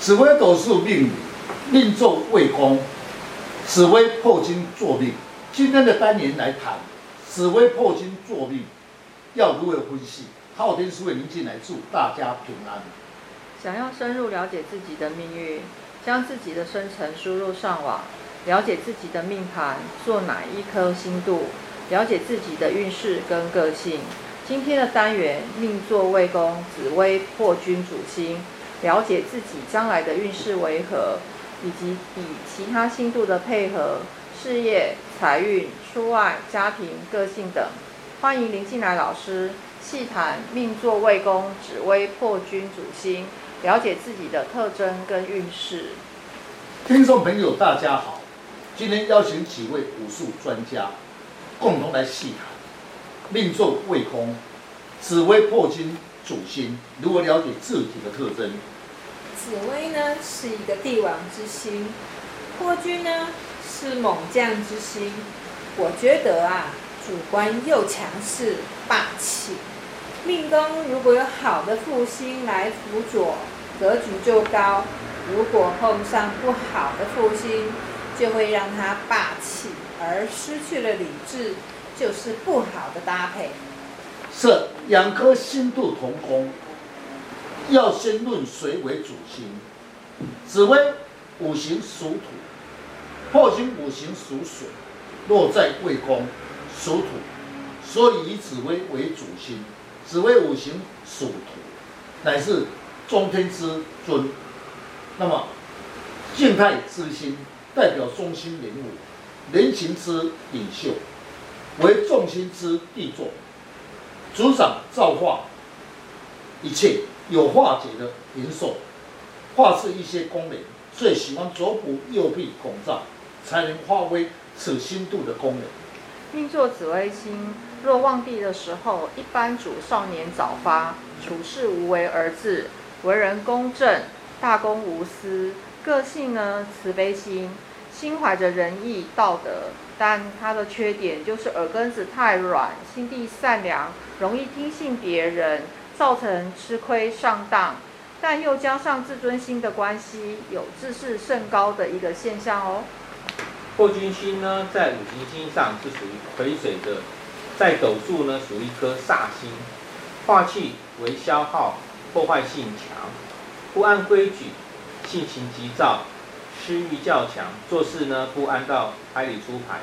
紫微斗数命理，命坐未宫，紫微破金坐命。今天的单元来谈紫微破金坐命，要如何分析？昊天书院宁进来祝大家平安。想要深入了解自己的命运，将自己的生辰输入上网，了解自己的命盘，做哪一颗星度，了解自己的运势跟个性。今天的单元命座未宫，紫微破军主星。了解自己将来的运势为何，以及以其他星度的配合、事业、财运、出外、家庭、个性等。欢迎林进来老师细谈命座未宫、紫微破军主星，了解自己的特征跟运势。听众朋友，大家好，今天邀请几位武术专家，共同来细谈命座未宫、紫微破军主星，如何了解自己的特征？紫薇呢是一个帝王之星，破军呢是猛将之星。我觉得啊，主观又强势霸气。命宫如果有好的副星来辅佐，格局就高；如果碰上不好的副星，就会让他霸气而失去了理智，就是不好的搭配。是两颗星度同空。要先论谁为主星，紫微五行属土，破军五行属水，落在未宫属土，所以以紫微为主星。紫微五行属土，乃是中天之尊。那么静态之心，代表中心人物，人情之领袖，为众心之地座，主掌造化一切。有化解的灵兽，化是一些功能，最喜欢左补右弼拱照，才能化为此星度的功能。命坐紫微星，若旺地的时候，一般主少年早发，处事无为而治，为人公正，大公无私，个性呢慈悲心，心怀着仁义道德，但他的缺点就是耳根子太软，心地善良，容易听信别人。造成吃亏上当，但又加上自尊心的关系，有自视甚高的一个现象哦。破军星呢，在五行星上是属于癸水的，在斗数呢属于一颗煞星，化气为消耗，破坏性强，不按规矩，性情急躁，私欲较强，做事呢不按照牌理出牌，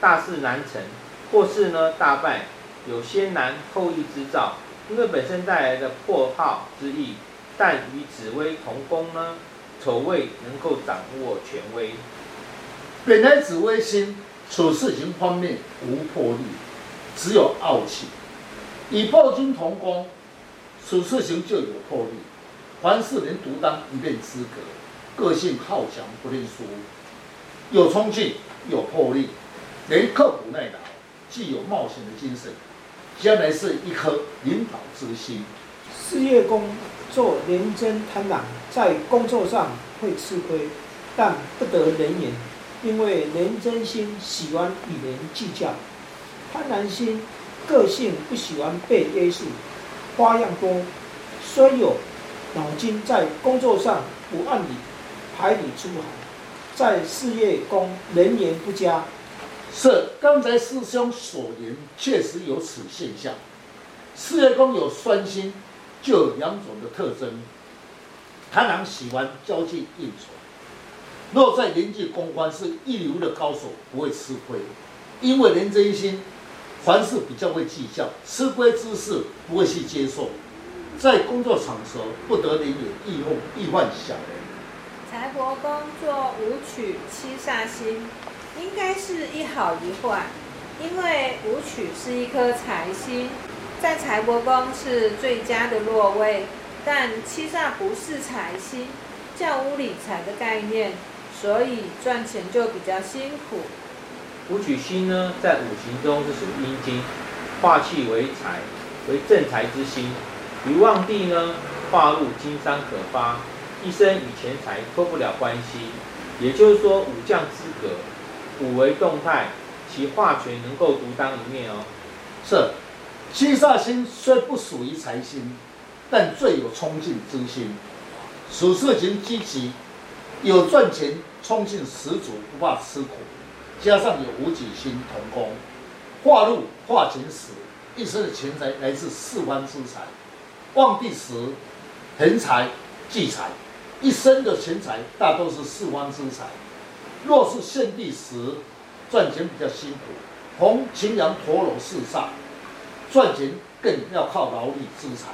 大事难成，或是呢大败，有先难后易之兆。因为本身带来的破耗之意，但与紫微同宫呢，丑未能够掌握权威。本来紫微星处事情方面无魄力，只有傲气；与破军同宫，处事情就有魄力，凡事能独当一面之格，个性好强不认输，有冲劲，有魄力，能刻苦耐劳，既有冒险的精神。将来是一颗领导之心。事业工作廉贞贪婪，在工作上会吃亏，但不得人言，因为廉贞心喜欢与人计较，贪婪心个性不喜欢被约束，花样多，虽有脑筋，在工作上不按理牌理出海，在事业宫人缘不佳。是刚才师兄所言，确实有此现象。事业宫有酸心，就有两种的特征。贪狼喜欢交际应酬，若在人际公关是一流的高手，不会吃亏，因为人真心凡事比较会计较，吃亏之事不会去接受，在工作场所不得人言，易患易患小人。财帛宫做武曲七煞星。应该是一好一坏，因为武曲是一颗财星，在财帛宫是最佳的落位，但七煞不是财星，叫无理财的概念，所以赚钱就比较辛苦。五曲星呢，在五行中是属阴金，化气为财，为正财之星，与旺地呢，化入金山可发，一生与钱财脱不了关系，也就是说武将资格。五为动态，其化权能够独当一面哦。是，七煞星虽不属于财星，但最有冲劲之心，属事情积极，有赚钱冲劲十足，不怕吃苦。加上有武曲星同宫，化禄化钱时，一生的钱财来自四方之财。旺地时，横财聚财，一生的钱财大多是四方之财。若是陷地时，赚钱比较辛苦。逢擎羊陀罗四煞，赚钱更要靠劳力之财，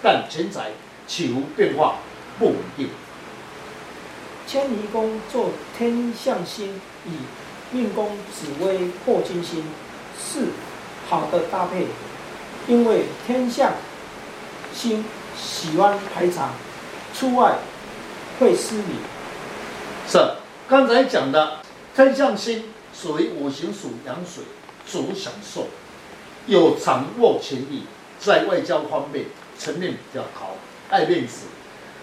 但钱财起伏变化不稳定。迁移宫做天相星，以命宫紫微破军星是好的搭配，因为天相星喜欢排场，出外会失礼。是刚才讲的天象星。属于五行属阳水，主享受，有掌握权力，在外交方面层面比较高，爱面子，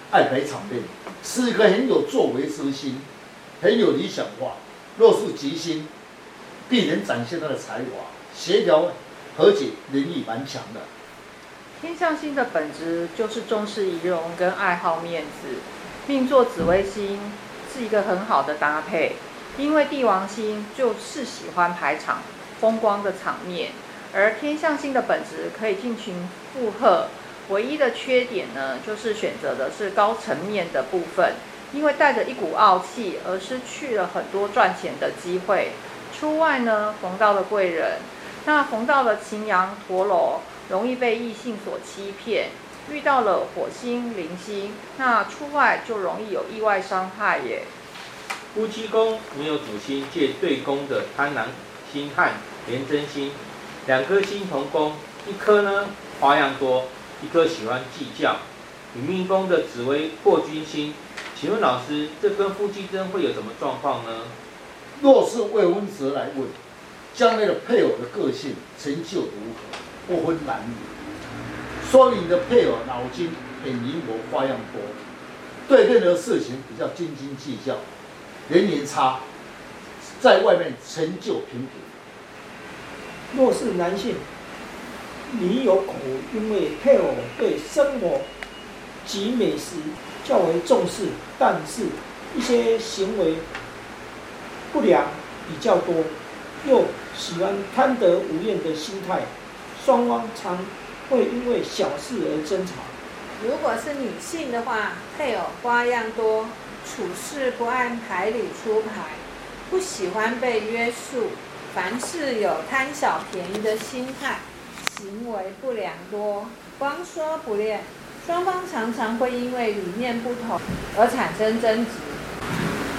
爱摆场面，是一个很有作为之心，很有理想化。若是吉星，必能展现他的才华，协调和解能力蛮强的。天象星的本质就是重视仪容跟爱好面子，命坐紫微星是一个很好的搭配。因为帝王星就是喜欢排场、风光的场面，而天象星的本质可以尽情附和。唯一的缺点呢，就是选择的是高层面的部分，因为带着一股傲气而失去了很多赚钱的机会。出外呢，逢到了贵人，那逢到了擎羊、陀罗，容易被异性所欺骗；遇到了火星、铃星，那出外就容易有意外伤害耶。夫妻宫没有主星借对宫的贪狼星和廉贞星，两颗星同宫，一颗呢花样多，一颗喜欢计较。女命宫的紫薇破军星，请问老师，这跟夫妻争会有什么状况呢？若是未婚者来问，将来的配偶的个性成就如何，不分男女，说明你的配偶脑筋很灵活，花样多，对任何事情比较斤斤计较。年年差，在外面成就平平。若是男性，你有苦，因为配偶对生活及美食较为重视，但是一些行为不良比较多，又喜欢贪得无厌的心态，双方常会因为小事而争吵。如果是女性的话，配偶花样多。处事不按牌理出牌，不喜欢被约束，凡事有贪小便宜的心态，行为不良多，光说不练，双方常常会因为理念不同而产生争执。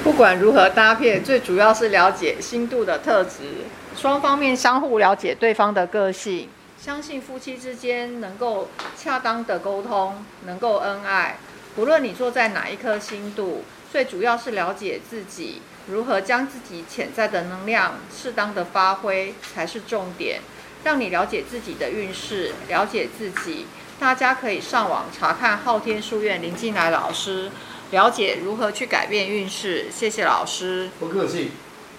不管如何搭配，最主要是了解星度的特质，双方面相互了解对方的个性，相信夫妻之间能够恰当的沟通，能够恩爱。不论你坐在哪一颗星度。最主要是了解自己，如何将自己潜在的能量适当的发挥才是重点。让你了解自己的运势，了解自己。大家可以上网查看昊天书院林进来老师，了解如何去改变运势。谢谢老师，不客气。